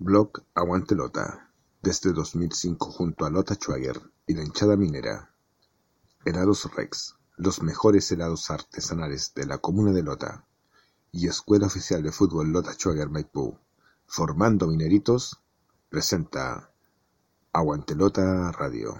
Blog Aguante Lota, desde 2005 junto a Lota Schwager y la hinchada minera. Helados Rex, los mejores helados artesanales de la comuna de Lota. Y Escuela Oficial de Fútbol Lota Schwager Maipú, formando mineritos, presenta Aguante Lota Radio.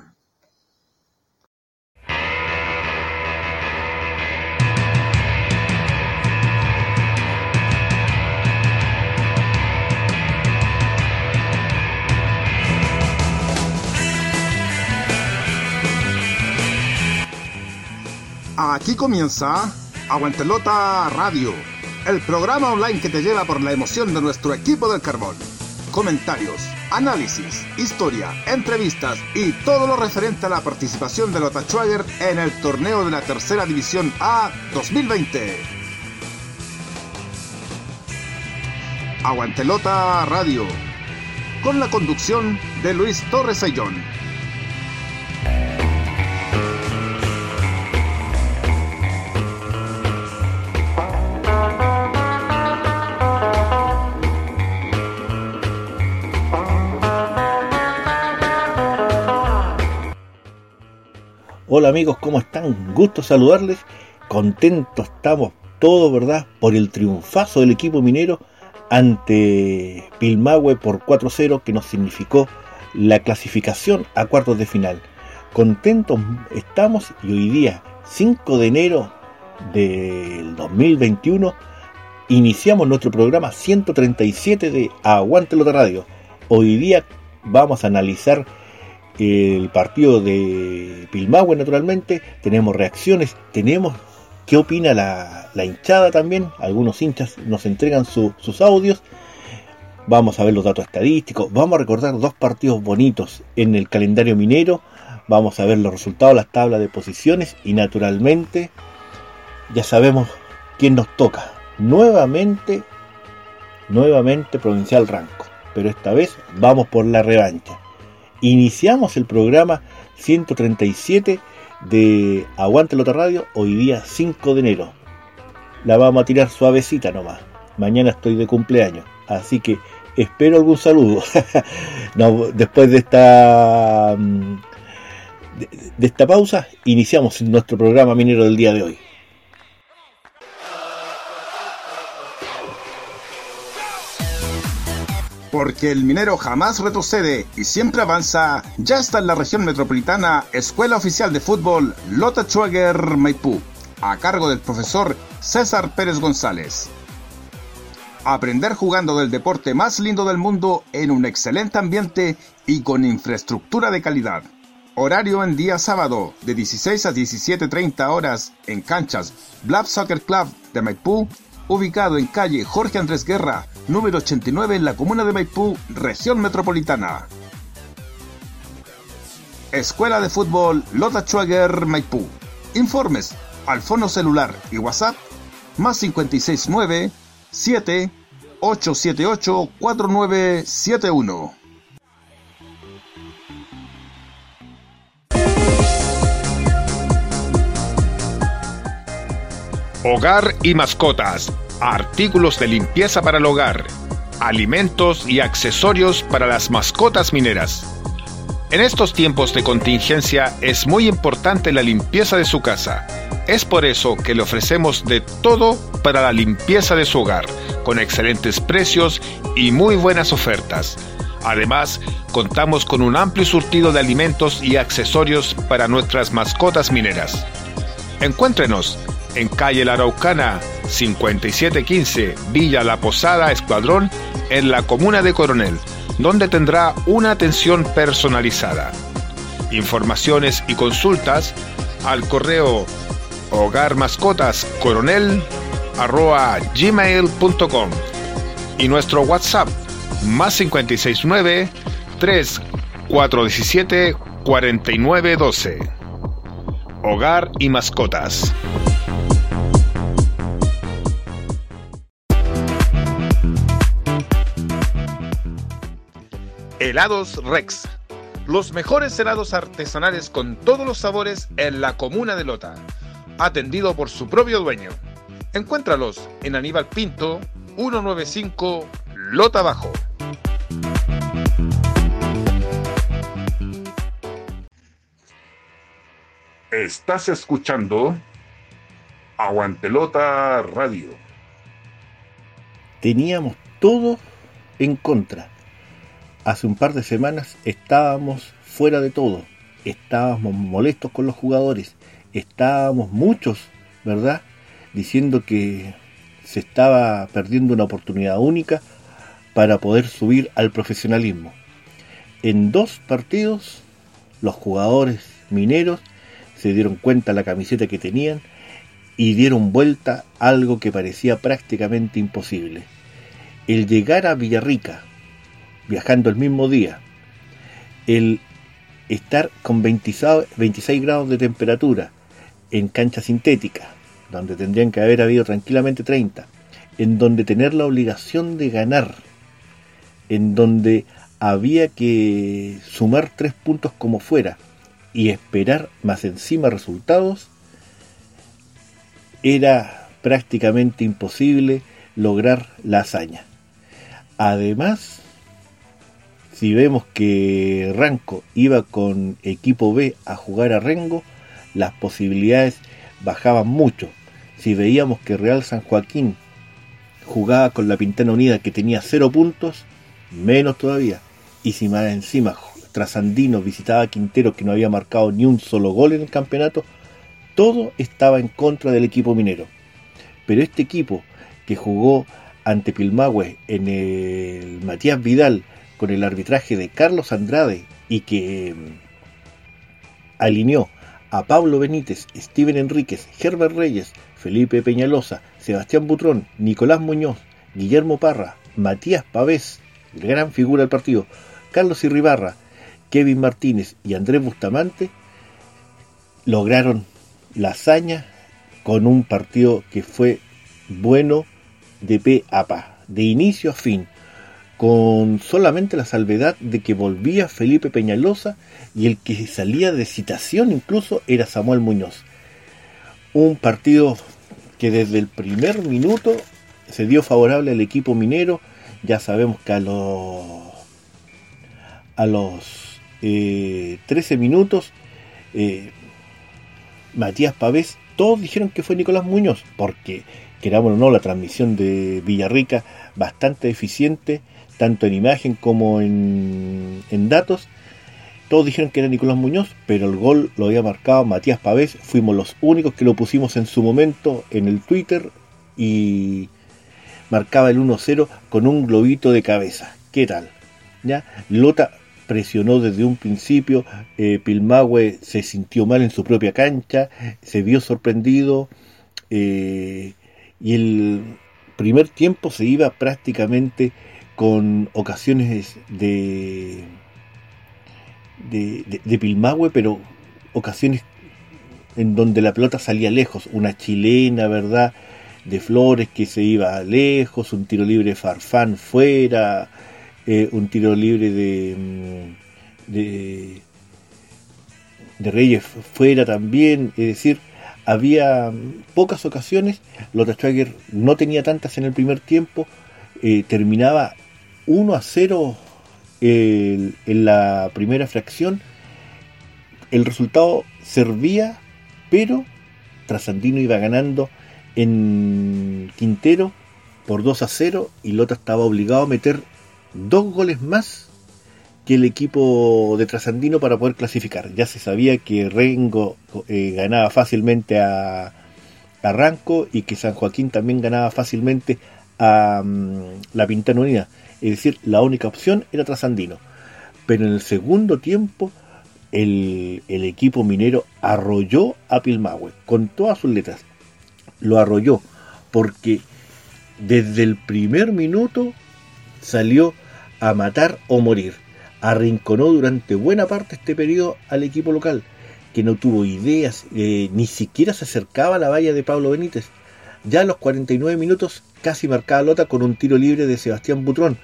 Aquí comienza Aguantelota Radio, el programa online que te lleva por la emoción de nuestro equipo del carbón. Comentarios, análisis, historia, entrevistas y todo lo referente a la participación de Lota Schwager en el torneo de la Tercera División A 2020. Aguantelota Radio, con la conducción de Luis Torres Ayllón. Hola amigos, ¿cómo están? Gusto saludarles. Contentos estamos todos, ¿verdad? Por el triunfazo del equipo minero ante Pilmahue por 4-0 que nos significó la clasificación a cuartos de final. Contentos estamos y hoy día, 5 de enero del 2021, iniciamos nuestro programa 137 de Aguante de Radio. Hoy día vamos a analizar el partido de Pilmahue naturalmente, tenemos reacciones, tenemos qué opina la, hinchada también, algunos hinchas nos entregan sus audios, vamos a ver los datos estadísticos, vamos a recordar dos partidos bonitos en el calendario minero, vamos a ver los resultados, las tablas de posiciones y naturalmente ya sabemos quién nos toca. Nuevamente, nuevamente Provincial Ranco, pero esta vez vamos por la revancha iniciamos el programa 137 de Aguante Lota Radio, hoy día 5 de enero. La vamos a tirar suavecita nomás. Mañana estoy de cumpleaños, así que espero algún saludo. después de esta mm, de esta pausa, iniciamos nuestro programa minero del día de hoy. Porque el minero jamás retrocede y siempre avanza, ya está en la región metropolitana Escuela Oficial de Fútbol Lota Schwager Maipú, a cargo del profesor César Pérez González. Aprender jugando del deporte más lindo del mundo en un excelente ambiente y con infraestructura de calidad. Horario en día sábado de 16 a 17.30 horas en canchas Black Soccer Club de Maipú ubicado en calle Jorge Andrés Guerra, número 89 en la comuna de Maipú, región metropolitana. Escuela de Fútbol Lota Schwager Maipú. Informes al fono celular y WhatsApp más 569 7 878 4971. Hogar y mascotas. Artículos de limpieza para el hogar. Alimentos y accesorios para las mascotas mineras. En estos tiempos de contingencia es muy importante la limpieza de su casa. Es por eso que le ofrecemos de todo para la limpieza de su hogar, con excelentes precios y muy buenas ofertas. Además, contamos con un amplio surtido de alimentos y accesorios para nuestras mascotas mineras. Encuéntrenos en calle La Araucana 5715 Villa La Posada Escuadrón en la comuna de Coronel, donde tendrá una atención personalizada. Informaciones y consultas al correo hogarmascotascoronel.gmail.com y nuestro WhatsApp más 569 3417 4912. Hogar y mascotas. Helados Rex. Los mejores helados artesanales con todos los sabores en la comuna de Lota. Atendido por su propio dueño. Encuéntralos en Aníbal Pinto, 195 Lota Bajo. Estás escuchando Aguantelota Radio. Teníamos todo en contra Hace un par de semanas estábamos fuera de todo. Estábamos molestos con los jugadores. Estábamos muchos, ¿verdad? Diciendo que se estaba perdiendo una oportunidad única para poder subir al profesionalismo. En dos partidos, los jugadores mineros se dieron cuenta de la camiseta que tenían y dieron vuelta algo que parecía prácticamente imposible. El llegar a Villarrica, viajando el mismo día, el estar con 26 grados de temperatura en cancha sintética, donde tendrían que haber habido tranquilamente 30, en donde tener la obligación de ganar, en donde había que sumar tres puntos como fuera y esperar más encima resultados, era prácticamente imposible lograr la hazaña. Además, si vemos que Ranco iba con equipo B a jugar a Rengo, las posibilidades bajaban mucho. Si veíamos que Real San Joaquín jugaba con la Pintana Unida que tenía cero puntos, menos todavía. Y si más encima Trasandino visitaba a Quintero que no había marcado ni un solo gol en el campeonato, todo estaba en contra del equipo minero. Pero este equipo que jugó ante Pilmahue en el Matías Vidal con el arbitraje de Carlos Andrade y que mm, alineó a Pablo Benítez, Steven Enríquez, Herbert Reyes, Felipe Peñalosa, Sebastián Butrón, Nicolás Muñoz, Guillermo Parra, Matías Pavés, gran figura del partido, Carlos Irribarra, Kevin Martínez y Andrés Bustamante, lograron la hazaña con un partido que fue bueno de pe a pa, de inicio a fin, con solamente la salvedad de que volvía Felipe Peñalosa y el que salía de citación incluso era Samuel Muñoz. Un partido que desde el primer minuto se dio favorable al equipo minero. Ya sabemos que a los, a los 13 eh, minutos eh, Matías Pavés, todos dijeron que fue Nicolás Muñoz, porque queramos o no, la transmisión de Villarrica bastante eficiente, tanto en imagen como en, datos, todos dijeron que era Nicolás Muñoz, pero el gol lo había marcado Matías Pavés. Fuimos los únicos que lo pusimos en su momento en el Twitter y marcaba el 1-0 con un globito de cabeza. ¿Qué tal? ¿Ya? Lota presionó desde un principio, eh, Pilmahue se sintió mal en su propia cancha, se vio sorprendido eh, y el primer tiempo se iba prácticamente con ocasiones de de, de, pero ocasiones en donde la pelota salía lejos, una chilena, ¿verdad? De Flores que se iba lejos, un tiro libre Farfán fuera, eh, un tiro libre de, mm, de, de, Reyes fuera también, es decir, había pocas ocasiones, Lota Schwager no tenía tantas en el primer tiempo, eh, terminaba 1 a 0 en la primera fracción el resultado servía, pero Trasandino iba ganando en Quintero por 2 a 0 y Lota estaba obligado a meter dos goles más que el equipo de Trasandino para poder clasificar. Ya se sabía que Rengo eh, ganaba fácilmente a, a, Ranco y que San Joaquín también ganaba fácilmente a mm, la Pintana Unida. Es decir, la única opción era Trasandino. Pero en el segundo tiempo, el, equipo minero arrolló a Pilmahue con todas sus letras. Lo arrolló porque desde el primer minuto salió a matar o morir. Arrinconó durante buena parte este periodo al equipo local, que no tuvo ideas, eh, ni siquiera se acercaba a la valla de Pablo Benítez. Ya a los 49 minutos casi marcaba Lota con un tiro libre de Sebastián Butrón.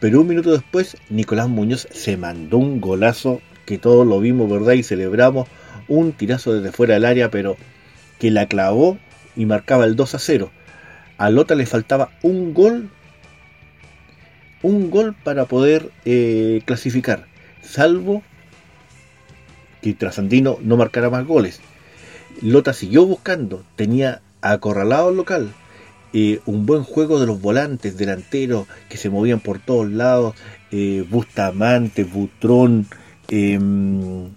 Pero un minuto después, Nicolás Muñoz se mandó un golazo que todos lo vimos, ¿verdad? Y celebramos un tirazo desde fuera del área, pero que la clavó y marcaba el 2 a 0. A Lota le faltaba un gol, un gol para poder eh, clasificar, salvo que Trasandino no marcara más goles. Lota siguió buscando, tenía acorralado el local, eh, un buen juego de los volantes delanteros que se movían por todos lados, eh, Bustamante, Butrón, em,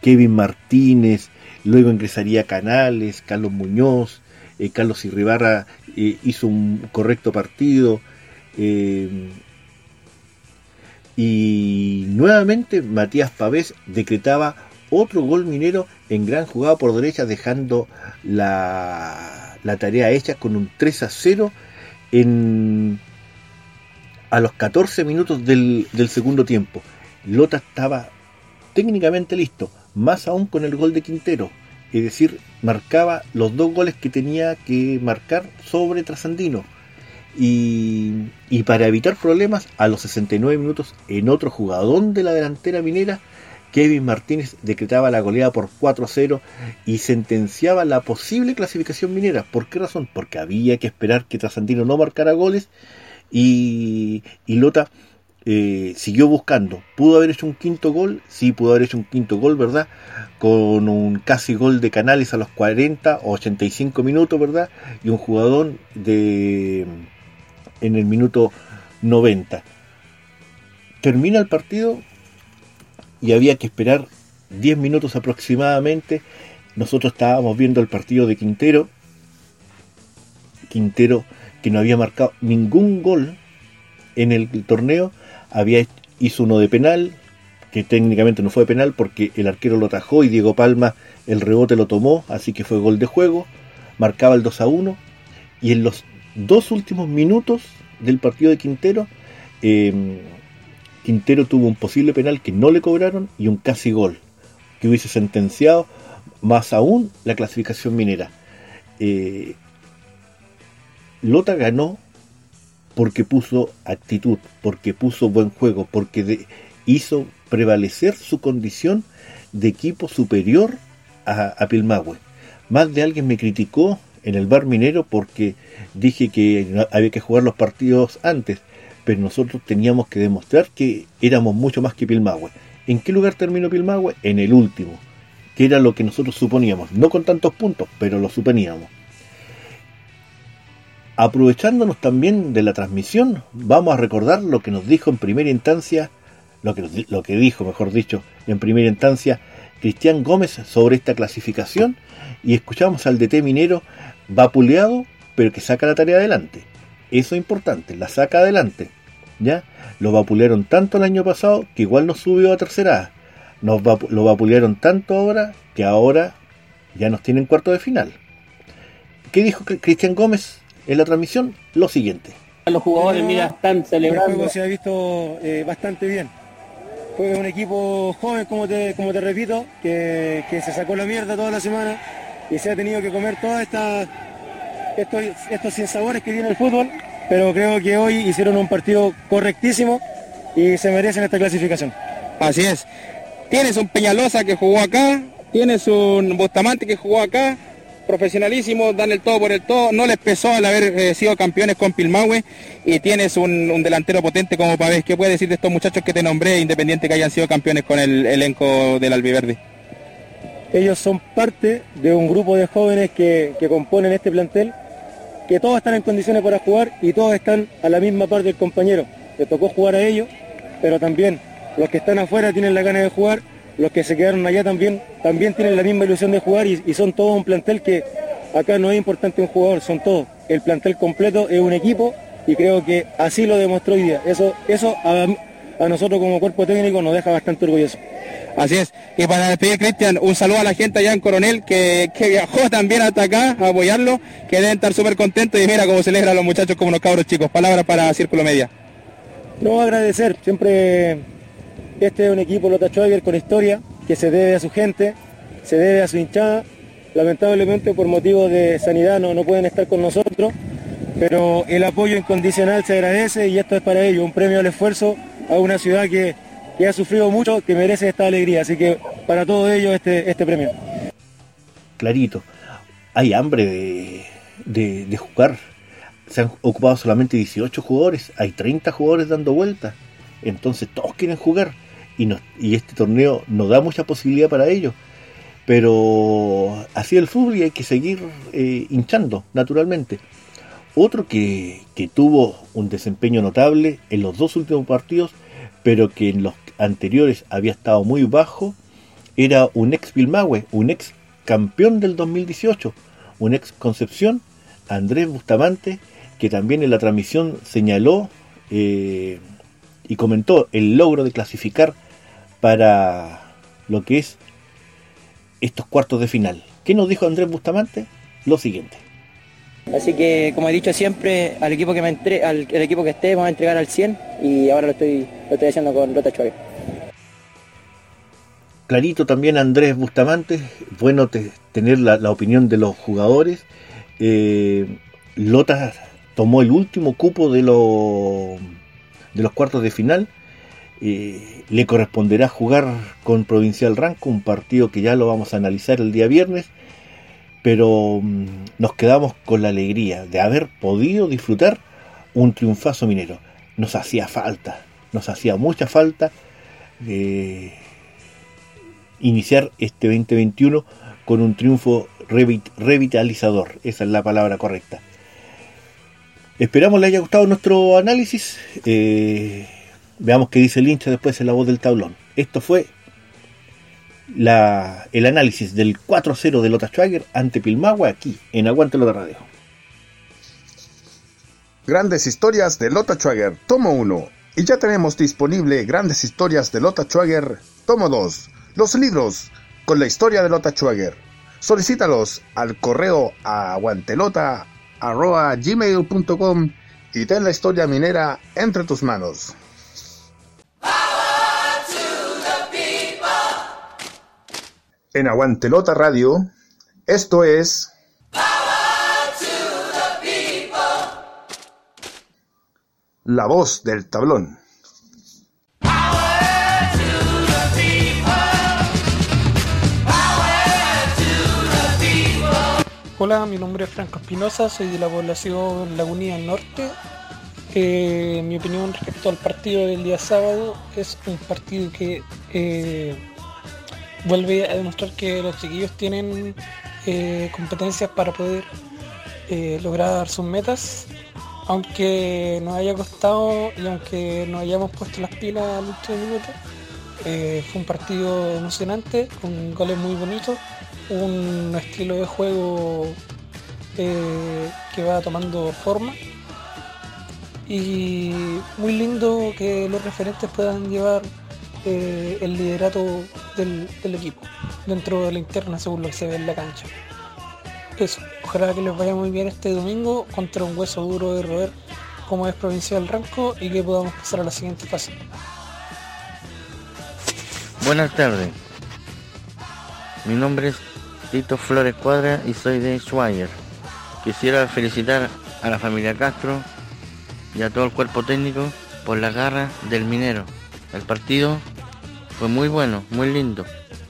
Kevin Martínez, luego ingresaría Canales, Carlos Muñoz, eh, Carlos Irribarra hizo un correcto partido. Em, y nuevamente Matías Pavés decretaba otro gol minero en gran jugada por derecha, dejando la, la tarea hecha con un 3 a 0 en, a los 14 minutos del, del segundo tiempo. Lota estaba técnicamente listo, más aún con el gol de Quintero, es decir, marcaba los dos goles que tenía que marcar sobre Trasandino. Y, y, para evitar problemas, a los 69 minutos, en otro jugador de la delantera minera, Kevin Martínez decretaba la goleada por 4-0 y sentenciaba la posible clasificación minera. ¿Por qué razón? Porque había que esperar que Trasandino no marcara goles y, Lota eh, siguió buscando. ¿Pudo haber hecho un quinto gol? Sí, pudo haber hecho un quinto gol, ¿verdad? Con un casi gol de Canales a los 40 o 85 minutos, ¿verdad? Y un jugador de en el minuto 90. Termina el partido y había que esperar 10 minutos aproximadamente. Nosotros estábamos viendo el partido de Quintero. Quintero que no había marcado ningún gol en el torneo, había hizo uno de penal, que técnicamente no fue penal porque el arquero lo atajó y Diego Palma el rebote lo tomó, así que fue gol de juego, marcaba el 2 a 1 y en los dos últimos minutos del partido de Quintero eh, Quintero tuvo un posible penal que no le cobraron y un casi gol, que hubiese sentenciado más aún la clasificación minera. Eh, Lota ganó porque puso actitud, porque puso buen juego, porque hizo prevalecer su condición de equipo superior a, a Pilmahue. Más de alguien me criticó en el bar minero porque dije que había que jugar los partidos antes pero nosotros teníamos que demostrar que éramos mucho más que Pilmahue. ¿En qué lugar terminó Pilmahue? En el último, que era lo que nosotros suponíamos, no con tantos puntos, pero lo suponíamos. Aprovechándonos también de la transmisión, vamos a recordar lo que nos dijo en primera instancia, lo que, lo que dijo, mejor dicho, en primera instancia, Cristian Gómez sobre esta clasificación y escuchamos al DT minero vapuleado, pero que saca la tarea adelante. Eso es importante, la saca adelante. ¿Ya? Lo vapulearon tanto el año pasado que igual nos subió a tercera Nos lo vapulearon tanto ahora que ahora ya nos tienen cuarto de final. ¿Qué dijo Cristian Gómez en la transmisión? Lo siguiente. Los jugadores, mira, están celebrando. El juego se ha visto eh, bastante bien. Fue un equipo joven, como te, como te repito, que, que se sacó la mierda toda la semana y se ha tenido que comer todas estas estos, estos sinsabores que tiene el fútbol, pero creo que hoy hicieron un partido correctísimo y se merecen esta clasificación. Así es. Tienes un Peñalosa que jugó acá, tienes un Bustamante que jugó acá, profesionalísimo, dan el todo por el todo, no les pesó al haber eh, sido campeones con Pilmahue y tienes un, delantero potente como Pavés. ¿Qué puedes decir de estos muchachos que te nombré, independiente que hayan sido campeones con el elenco del Albiverde? Ellos son parte de un grupo de jóvenes que, que componen este plantel que todos están en condiciones para jugar y todos están a la misma parte del compañero. Le tocó jugar a ellos, pero también los que están afuera tienen la gana de jugar, los que se quedaron allá también, también tienen la misma ilusión de jugar y, son todos un plantel que acá no es importante un jugador, son todos. El plantel completo es un equipo y creo que así lo demostró hoy día. Eso, eso a nosotros como cuerpo técnico nos deja bastante orgulloso. Así es. Y para despedir, Cristian, un saludo a la gente allá en Coronel que, viajó también hasta acá a apoyarlo, que deben estar súper contentos y mira cómo celebran los muchachos como unos cabros chicos. Palabras para Círculo Media. No, agradecer. Siempre este es un equipo Lota Schwager con historia que se debe a su gente, se debe a su hinchada. Lamentablemente por motivos de sanidad no, no pueden estar con nosotros, pero el apoyo incondicional se agradece y esto es para ellos, un premio al esfuerzo a una ciudad que que ha sufrido mucho, que merece esta alegría. Así que para todos ellos este, este premio. Clarito, hay hambre de, de, jugar. Se han ocupado solamente 18 jugadores, hay 30 jugadores dando vueltas. Entonces todos quieren jugar y, y este torneo nos da mucha posibilidad para ellos. Pero así el fútbol y hay que seguir eh, hinchando, naturalmente. Otro que, que tuvo un desempeño notable en los dos últimos partidos, pero que en los anteriores había estado muy bajo, era un ex Pilmahue, un ex campeón del 2018, un ex Concepción, Andrés Bustamante, que también en la transmisión señaló eh, y comentó el logro de clasificar para lo que es estos cuartos de final. ¿Qué nos dijo Andrés Bustamante? Lo siguiente. Así que, como he dicho siempre, al equipo que me entre, al, equipo que esté, vamos a entregar al 100 y ahora lo estoy, lo estoy haciendo con Rota Chuave. Clarito también Andrés Bustamante, bueno tener la, opinión de los jugadores. Eh, Lota tomó el último cupo de, de los cuartos de final. Eh, le corresponderá jugar con Provincial Ranco, un partido que ya lo vamos a analizar el día viernes, pero mm, nos quedamos con la alegría de haber podido disfrutar un triunfazo minero. Nos hacía falta, nos hacía mucha falta. Eh, iniciar este 2021 con un triunfo revitalizador. Esa es la palabra correcta. Esperamos le haya gustado nuestro análisis. Eh, veamos qué dice el hincha después en la voz del tablón. Esto fue el análisis del 4-0 de Lota Schwager ante Pilmagua aquí en Aguante de Radio. Grandes historias de Lota Schwager, tomo 1. Y ya tenemos disponible Grandes historias de Lota Schwager, tomo 2 los libros con la historia de Lota Schwager. Solicítalos al correo aguantelota.gmail.com y ten la historia minera entre tus manos. En Aguantelota Radio, esto es... La voz del tablón. Hola, mi nombre es Franco Espinosa, soy de la población Lagunía Norte. Eh, mi opinión respecto al partido del día sábado es un partido que eh, vuelve a demostrar que los chiquillos tienen eh, competencias para poder lograr sus metas. Aunque nos haya costado y aunque nos hayamos puesto las pilas al último minuto, fue un partido emocionante, con goles muy bonitos un estilo de juego eh, que va tomando forma y muy lindo que los referentes puedan llevar eh, el liderato del, equipo dentro de la interna según lo que se ve en la cancha. Eso, ojalá que les vaya muy bien este domingo contra un hueso duro de roer como es Provincial Ranco y que podamos pasar a la siguiente fase. Buenas tardes. Mi nombre es Flores Cuadra y soy de Schweier. Quisiera felicitar a la familia Castro y a todo el cuerpo técnico por la garra del minero. El partido fue muy bueno, muy lindo.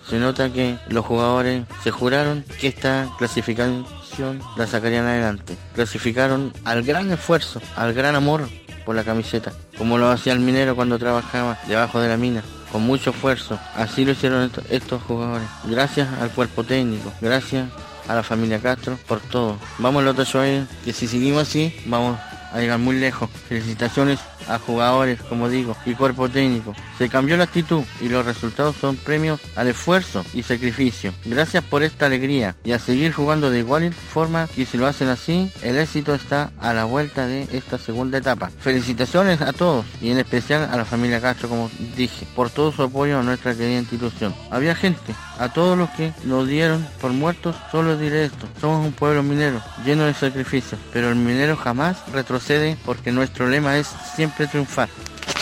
Se nota que los jugadores se juraron que esta clasificación la sacarían adelante. Clasificaron al gran esfuerzo, al gran amor por la camiseta, como lo hacía el minero cuando trabajaba debajo de la mina con mucho esfuerzo. Así lo hicieron estos, jugadores. Gracias al cuerpo técnico, gracias a la familia Castro por todo. Vamos al otro show, que si seguimos así, vamos a llegar muy lejos. Felicitaciones a jugadores, como digo, y cuerpo técnico. Se cambió la actitud y los resultados son premios al esfuerzo y sacrificio. Gracias por esta alegría y a seguir jugando de igual forma y si lo hacen así, el éxito está a la vuelta de esta segunda etapa. Felicitaciones a todos y en especial a la familia Castro, como dije, por todo su apoyo a nuestra querida institución. Había gente, a todos los que nos dieron por muertos, solo diré esto, somos un pueblo minero lleno de sacrificios, pero el minero jamás retrocede porque nuestro lema es siempre triunfar.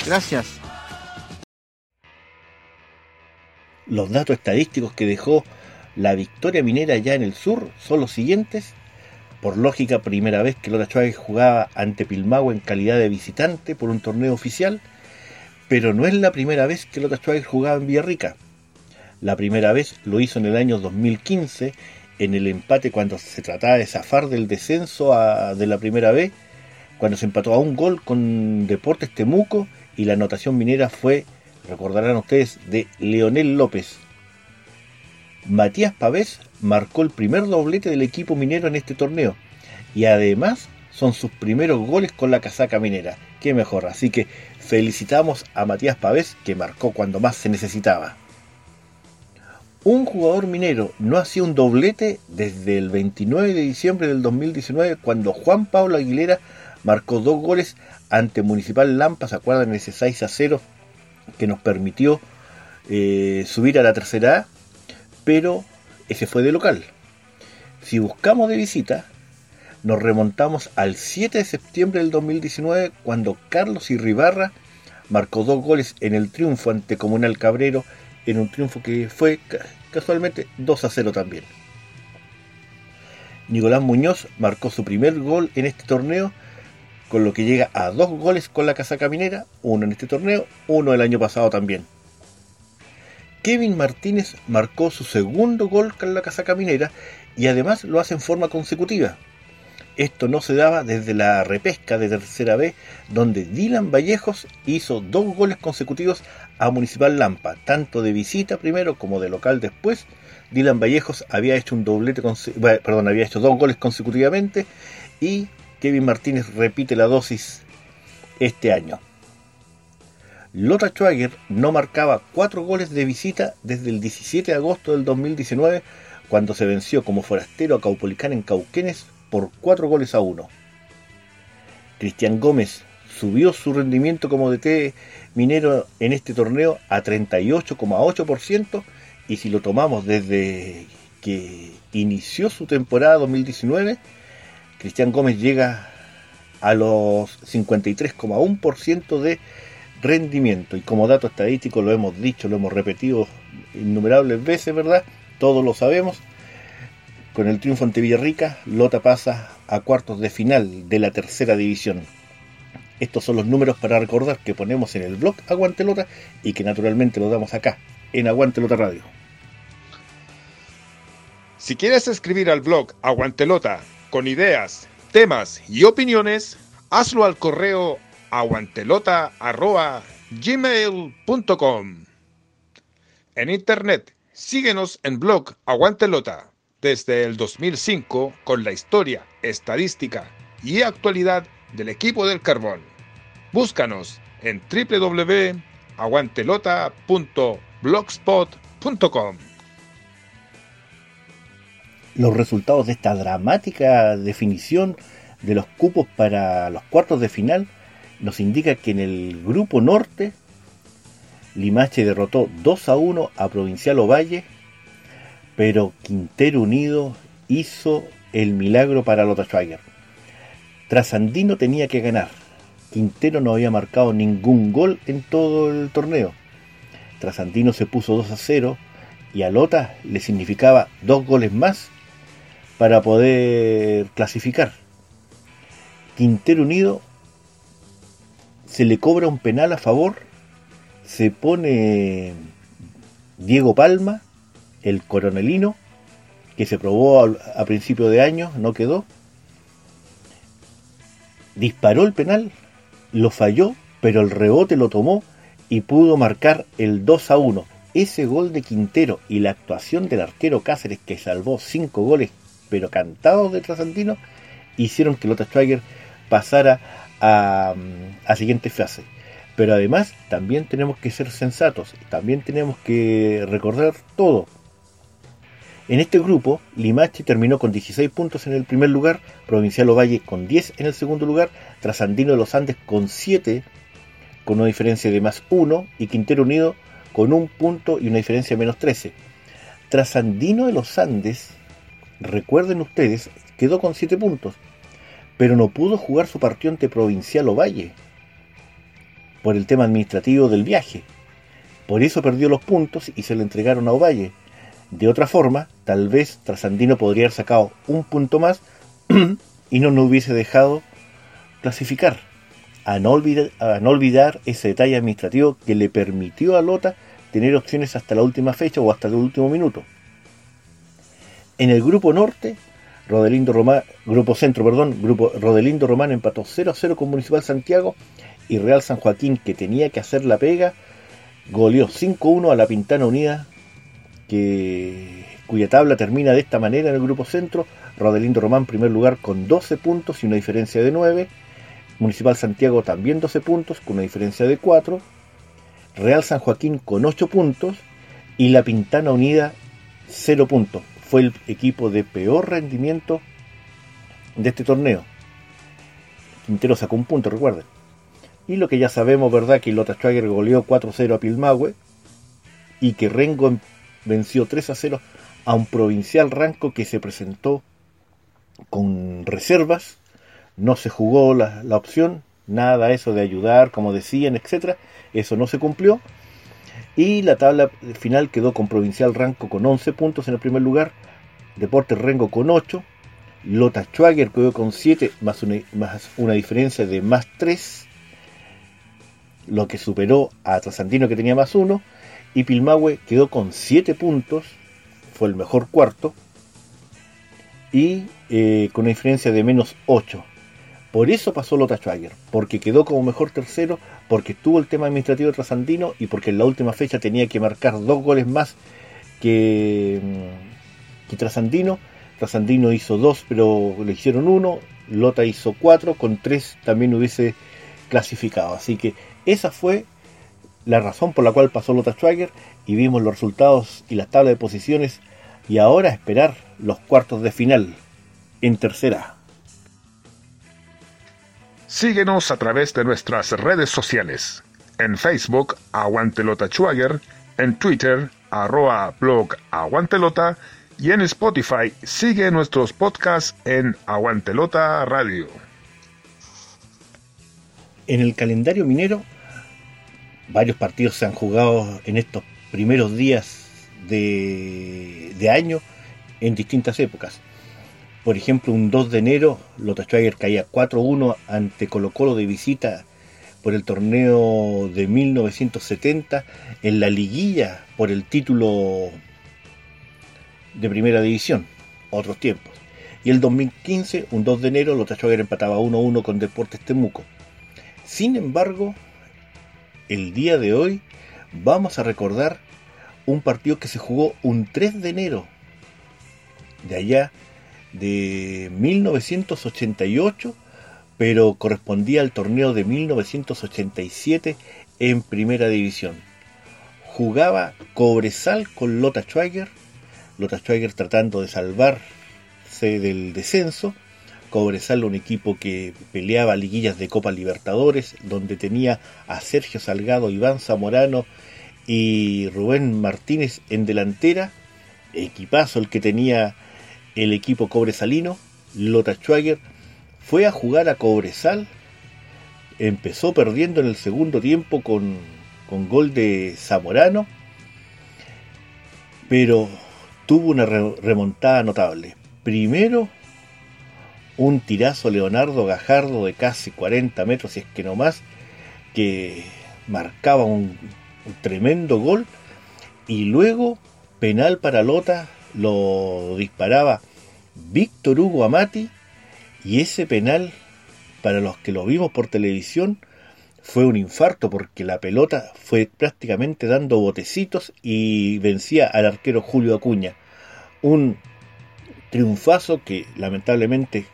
Gracias. Los datos estadísticos que dejó la victoria minera ya en el sur son los siguientes. Por lógica, primera vez que Lota Chávez jugaba ante Pilmahue en calidad de visitante por un torneo oficial, pero no es la primera vez que Lota Chávez jugaba en Villarrica. La primera vez lo hizo en el año 2015 en el empate cuando se trataba de zafar del descenso de la primera vez cuando se empató a un gol con Deportes Temuco y la anotación minera fue, recordarán ustedes, de Leonel López. Matías Pavés marcó el primer doblete del equipo minero en este torneo y además son sus primeros goles con la casaca minera. Qué mejor, así que felicitamos a Matías Pavés que marcó cuando más se necesitaba. Un jugador minero no hacía un doblete desde el 29 de diciembre del 2019 cuando Juan Pablo Aguilera marcó dos goles ante Municipal Lampa, ¿se acuerdan ese 6 a 0 que nos permitió eh, subir a la tercera A? Pero ese fue de local. Si buscamos de visita, nos remontamos al 7 de septiembre del 2019 cuando Carlos Irribarra marcó dos goles en el triunfo ante Comunal Cabrero en un triunfo que fue casualmente 2 a 0 también. Nicolás Muñoz marcó su primer gol en este torneo, con lo que llega a dos goles con la Casa Caminera, uno en este torneo, uno el año pasado también. Kevin Martínez marcó su segundo gol con la Casa Caminera y además lo hace en forma consecutiva. Esto no se daba desde la repesca de tercera B, donde Dylan Vallejos hizo dos goles consecutivos a Municipal Lampa, tanto de visita primero como de local después. Dylan Vallejos había hecho un doblete, perdón, había hecho dos goles consecutivamente y Kevin Martínez repite la dosis este año. Lota Schwager no marcaba cuatro goles de visita desde el 17 de agosto del 2019, cuando se venció como forastero a Caupolicán en Cauquenes por 4 goles a 1. Cristian Gómez subió su rendimiento como DT minero en este torneo a 38,8% y si lo tomamos desde que inició su temporada 2019, Cristian Gómez llega a los 53,1% de rendimiento. Y como dato estadístico lo hemos dicho, lo hemos repetido innumerables veces, ¿verdad? Todos lo sabemos. Con el triunfo ante Villarrica, Lota pasa a cuartos de final de la tercera división. Estos son los números para recordar que ponemos en el blog Aguante Lota y que naturalmente lo damos acá, en Aguante Lota Radio. Si quieres escribir al blog Aguantelota con ideas, temas y opiniones, hazlo al correo aguantelota.gmail.com En internet, síguenos en blog Aguantelota desde el 2005 con la historia, estadística y actualidad del equipo del carbón. Búscanos en www.aguantelota.blogspot.com. Los resultados de esta dramática definición de los cupos para los cuartos de final nos indica que en el grupo norte Limache derrotó 2 a 1 a Provincial Ovalle pero Quintero Unido hizo el milagro para Lota Schwager. Trasandino tenía que ganar. Quintero no había marcado ningún gol en todo el torneo. Trasandino se puso 2 a 0 y a Lota le significaba dos goles más para poder clasificar. Quintero Unido se le cobra un penal a favor, se pone Diego Palma el coronelino, que se probó a, principio de año, no quedó. Disparó el penal, lo falló, pero el rebote lo tomó y pudo marcar el 2 a 1. Ese gol de Quintero y la actuación del arquero Cáceres, que salvó 5 goles, pero cantados de Trasandino, hicieron que Lota Schwager pasara a, a siguiente fase. Pero además también tenemos que ser sensatos, también tenemos que recordar todo. En este grupo, Limache terminó con 16 puntos en el primer lugar, Provincial Ovalle con 10 en el segundo lugar, Trasandino de los Andes con 7, con una diferencia de más 1, y Quintero Unido con un punto y una diferencia de menos 13. Trasandino de los Andes, recuerden ustedes, quedó con 7 puntos, pero no pudo jugar su partido ante Provincial Ovalle por el tema administrativo del viaje. Por eso perdió los puntos y se le entregaron a Ovalle de otra forma, tal vez Trasandino podría haber sacado un punto más y no nos hubiese dejado clasificar. A no, olvidar, a no olvidar ese detalle administrativo que le permitió a Lota tener opciones hasta la última fecha o hasta el último minuto. En el grupo norte, Rodelindo Román, grupo centro, perdón, grupo Rodelindo Román empató 0 a 0 con Municipal Santiago y Real San Joaquín, que tenía que hacer la pega, goleó 5-1 a la Pintana Unida que cuya tabla termina de esta manera en el grupo centro. Rodelindo Román primer lugar con 12 puntos y una diferencia de 9. Municipal Santiago también 12 puntos con una diferencia de 4. Real San Joaquín con 8 puntos y La Pintana Unida 0 puntos. Fue el equipo de peor rendimiento de este torneo. Quintero sacó un punto, recuerden. Y lo que ya sabemos, ¿verdad? Que Lota Schwager goleó 4-0 a Pilmahue y que Rengo venció 3-0 a un provincial Ranco que se presentó con reservas, no se jugó la, la opción, nada eso de ayudar, como decían, etcétera, eso no se cumplió. Y la tabla final quedó con Provincial Ranco con 11 puntos en el primer lugar, Deportes Rengo con 8, Lota Schwager quedó con 7 más una, más una diferencia de más 3, lo que superó a Trasandino que tenía más 1, y Pilmahue quedó con 7 puntos, fue el mejor cuarto, y eh, con una diferencia de menos 8. Por eso pasó Lota Schwager, porque quedó como mejor tercero, porque tuvo el tema administrativo Trasandino y porque en la última fecha tenía que marcar dos goles más que, mm, que Trasandino. Trasandino hizo dos, pero le hicieron uno. Lota hizo cuatro, con tres también hubiese clasificado. Así que esa fue la razón por la cual pasó Lota Schwager y vimos los resultados y las tablas de posiciones y ahora esperar los cuartos de final en tercera. Síguenos a través de nuestras redes sociales. En Facebook, Aguantelota Schwager, en Twitter, arroba blog Aguantelota y en Spotify sigue nuestros podcasts en Aguantelota Radio. En el calendario minero, varios partidos se han jugado en estos primeros días de año en distintas épocas. Por ejemplo, un 2 de enero, Lota Schwager caía 4-1 ante Colo Colo de visita por el torneo de 1970 en la liguilla por el título de primera división, otros tiempos. Y el 2015, un 2 de enero, Lota Schwager empataba 1-1 con Deportes Temuco. Sin embargo, el día de hoy vamos a recordar un partido que se jugó un 3 de enero de allá de 1988, pero correspondía al torneo de 1987 en Primera División. Jugaba Cobresal con Lota Schweiger, Lota Schweiger tratando de salvarse del descenso, Cobresal un equipo que peleaba liguillas de Copa Libertadores, donde tenía a Sergio Salgado, Iván Zamorano y Rubén Martínez en delantera, equipazo el que tenía el equipo cobresalino, Lota Schwager, fue a jugar a Cobresal, empezó perdiendo en el segundo tiempo con, con gol de Zamorano, pero tuvo una remontada notable. Primero, un tirazo Leonardo Gajardo de casi 40 metros, si es que no más, que marcaba un, un tremendo gol, y luego penal para Lota lo disparaba Víctor Hugo Amati y ese penal, para los que lo vimos por televisión, fue un infarto porque la pelota fue prácticamente dando botecitos y vencía al arquero Julio Acuña. Un triunfazo que lamentablemente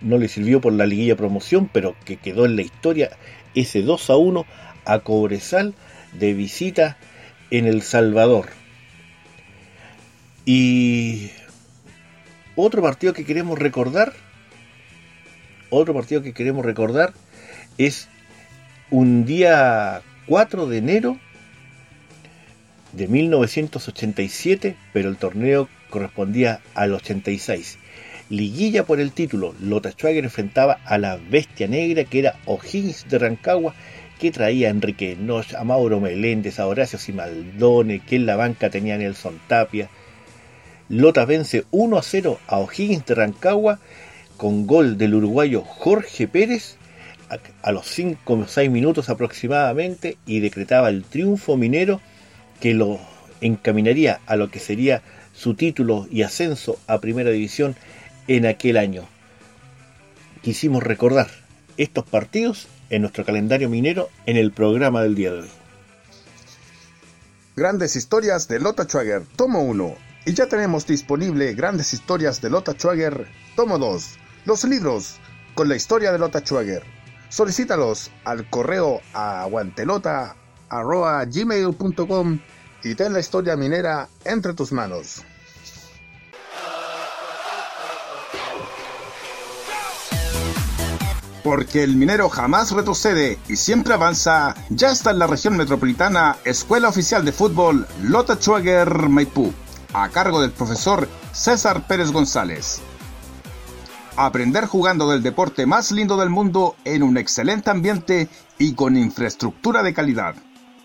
no le sirvió por la liguilla promoción, pero que quedó en la historia ese 2 a 1 a Cobresal de visita en El Salvador. Y otro partido que queremos recordar, otro partido que queremos recordar es un día 4 de enero de 1987, pero el torneo correspondía al 86. Liguilla por el título, Lota Schwager enfrentaba a la bestia negra que era O'Higgins de Rancagua, que traía a Enrique Noche, a Mauro Meléndez, a Horacio Simaldone, que en la banca tenía Nelson Tapia, Lota vence 1 a 0 a O'Higgins de Rancagua con gol del uruguayo Jorge Pérez a, los 5 o 6 minutos aproximadamente y decretaba el triunfo minero que lo encaminaría a lo que sería su título y ascenso a primera división en aquel año. Quisimos recordar estos partidos en nuestro calendario minero en el programa del día de hoy. Grandes historias de Lota Schwager, tomo 1 Y ya tenemos disponible Grandes Historias de Lota Schwager, tomo 2, los libros con la historia de Lota Schwager. Solicítalos al correo aguantelota.gmail.com y ten la historia minera entre tus manos. Porque el minero jamás retrocede y siempre avanza, ya está en la región metropolitana Escuela Oficial de Fútbol Lota Schwager Maipú, a cargo del profesor César Pérez González. Aprender jugando del deporte más lindo del mundo en un excelente ambiente y con infraestructura de calidad.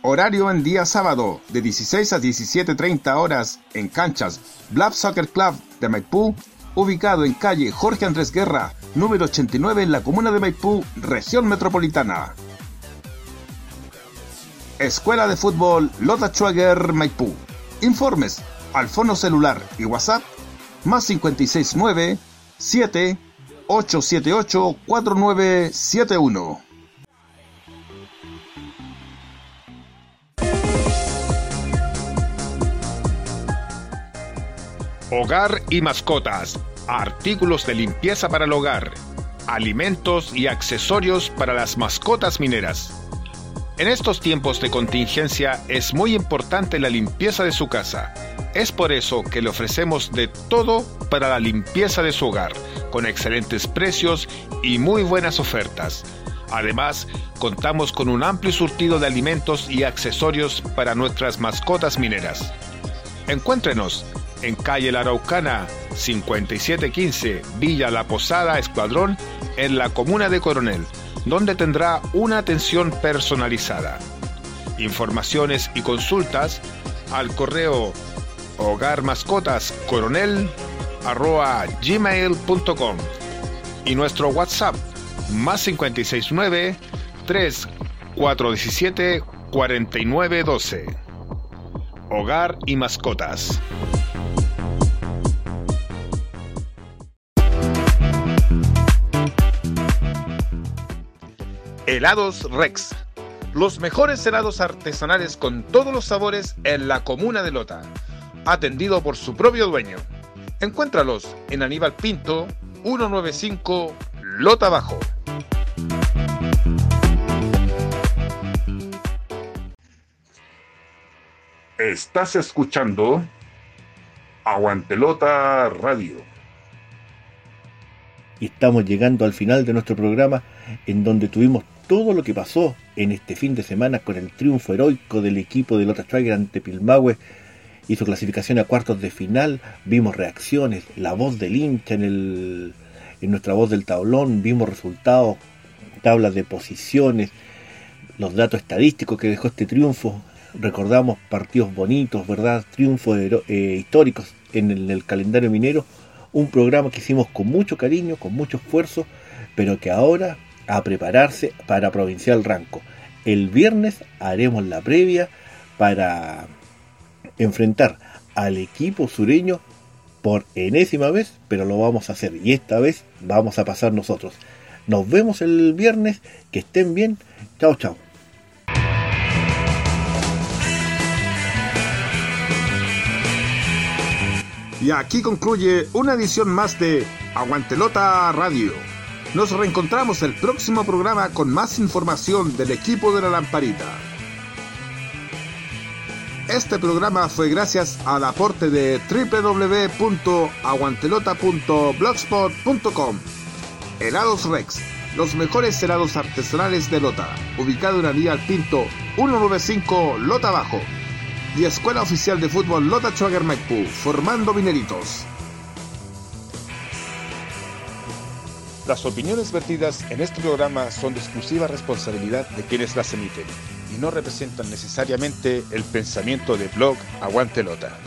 Horario en día sábado de 16 a 17.30 horas en canchas Blab Soccer Club de Maipú ubicado en calle Jorge Andrés Guerra, número 89 en la comuna de Maipú, región metropolitana. Escuela de Fútbol Lota Schwager Maipú. Informes al fono celular y WhatsApp más 569 7 878 4971. Hogar y mascotas, artículos de limpieza para el hogar, alimentos y accesorios para las mascotas mineras. En estos tiempos de contingencia es muy importante la limpieza de su casa. Es por eso que le ofrecemos de todo para la limpieza de su hogar, con excelentes precios y muy buenas ofertas. Además, contamos con un amplio surtido de alimentos y accesorios para nuestras mascotas mineras. Encuéntrenos en calle La Araucana 5715, Villa La Posada, Escuadrón, en la comuna de Coronel, donde tendrá una atención personalizada. Informaciones y consultas al correo hogarmascotascoronel.gmail.com y nuestro WhatsApp más 569 3417 4912. Hogar y mascotas. Helados Rex. Los mejores helados artesanales con todos los sabores en la comuna de Lota. Atendido por su propio dueño. Encuéntralos en Aníbal Pinto, 195 Lota Bajo. Estás escuchando Aguantelota Radio. Y estamos llegando al final de nuestro programa en donde tuvimos todo lo que pasó en este fin de semana con el triunfo heroico del equipo de Lota Striker ante Pilmahue y su clasificación a cuartos de final. Vimos reacciones, la voz del hincha en, el, en nuestra voz del tablón, vimos resultados, tablas de posiciones, los datos estadísticos que dejó este triunfo. Recordamos partidos bonitos, ¿verdad? Triunfos eh, históricos en el, en el calendario minero. Un programa que hicimos con mucho cariño, con mucho esfuerzo, pero que ahora a prepararse para Provincial Ranco. El viernes haremos la previa para enfrentar al equipo sureño por enésima vez, pero lo vamos a hacer y esta vez vamos a pasar nosotros. Nos vemos el viernes, que estén bien, chao chao. Y aquí concluye una edición más de Aguantelota Radio. Nos reencontramos el próximo programa con más información del equipo de la lamparita. Este programa fue gracias al aporte de www.aguantelota.blogspot.com. Helados Rex, los mejores helados artesanales de Lota, ubicado en la vía Pinto 195 Lota Bajo. Y Escuela Oficial de Fútbol Lota Schwager Maipú, formando mineritos. Las opiniones vertidas en este programa son de exclusiva responsabilidad de quienes las emiten y no representan necesariamente el pensamiento de blog Aguante Lota.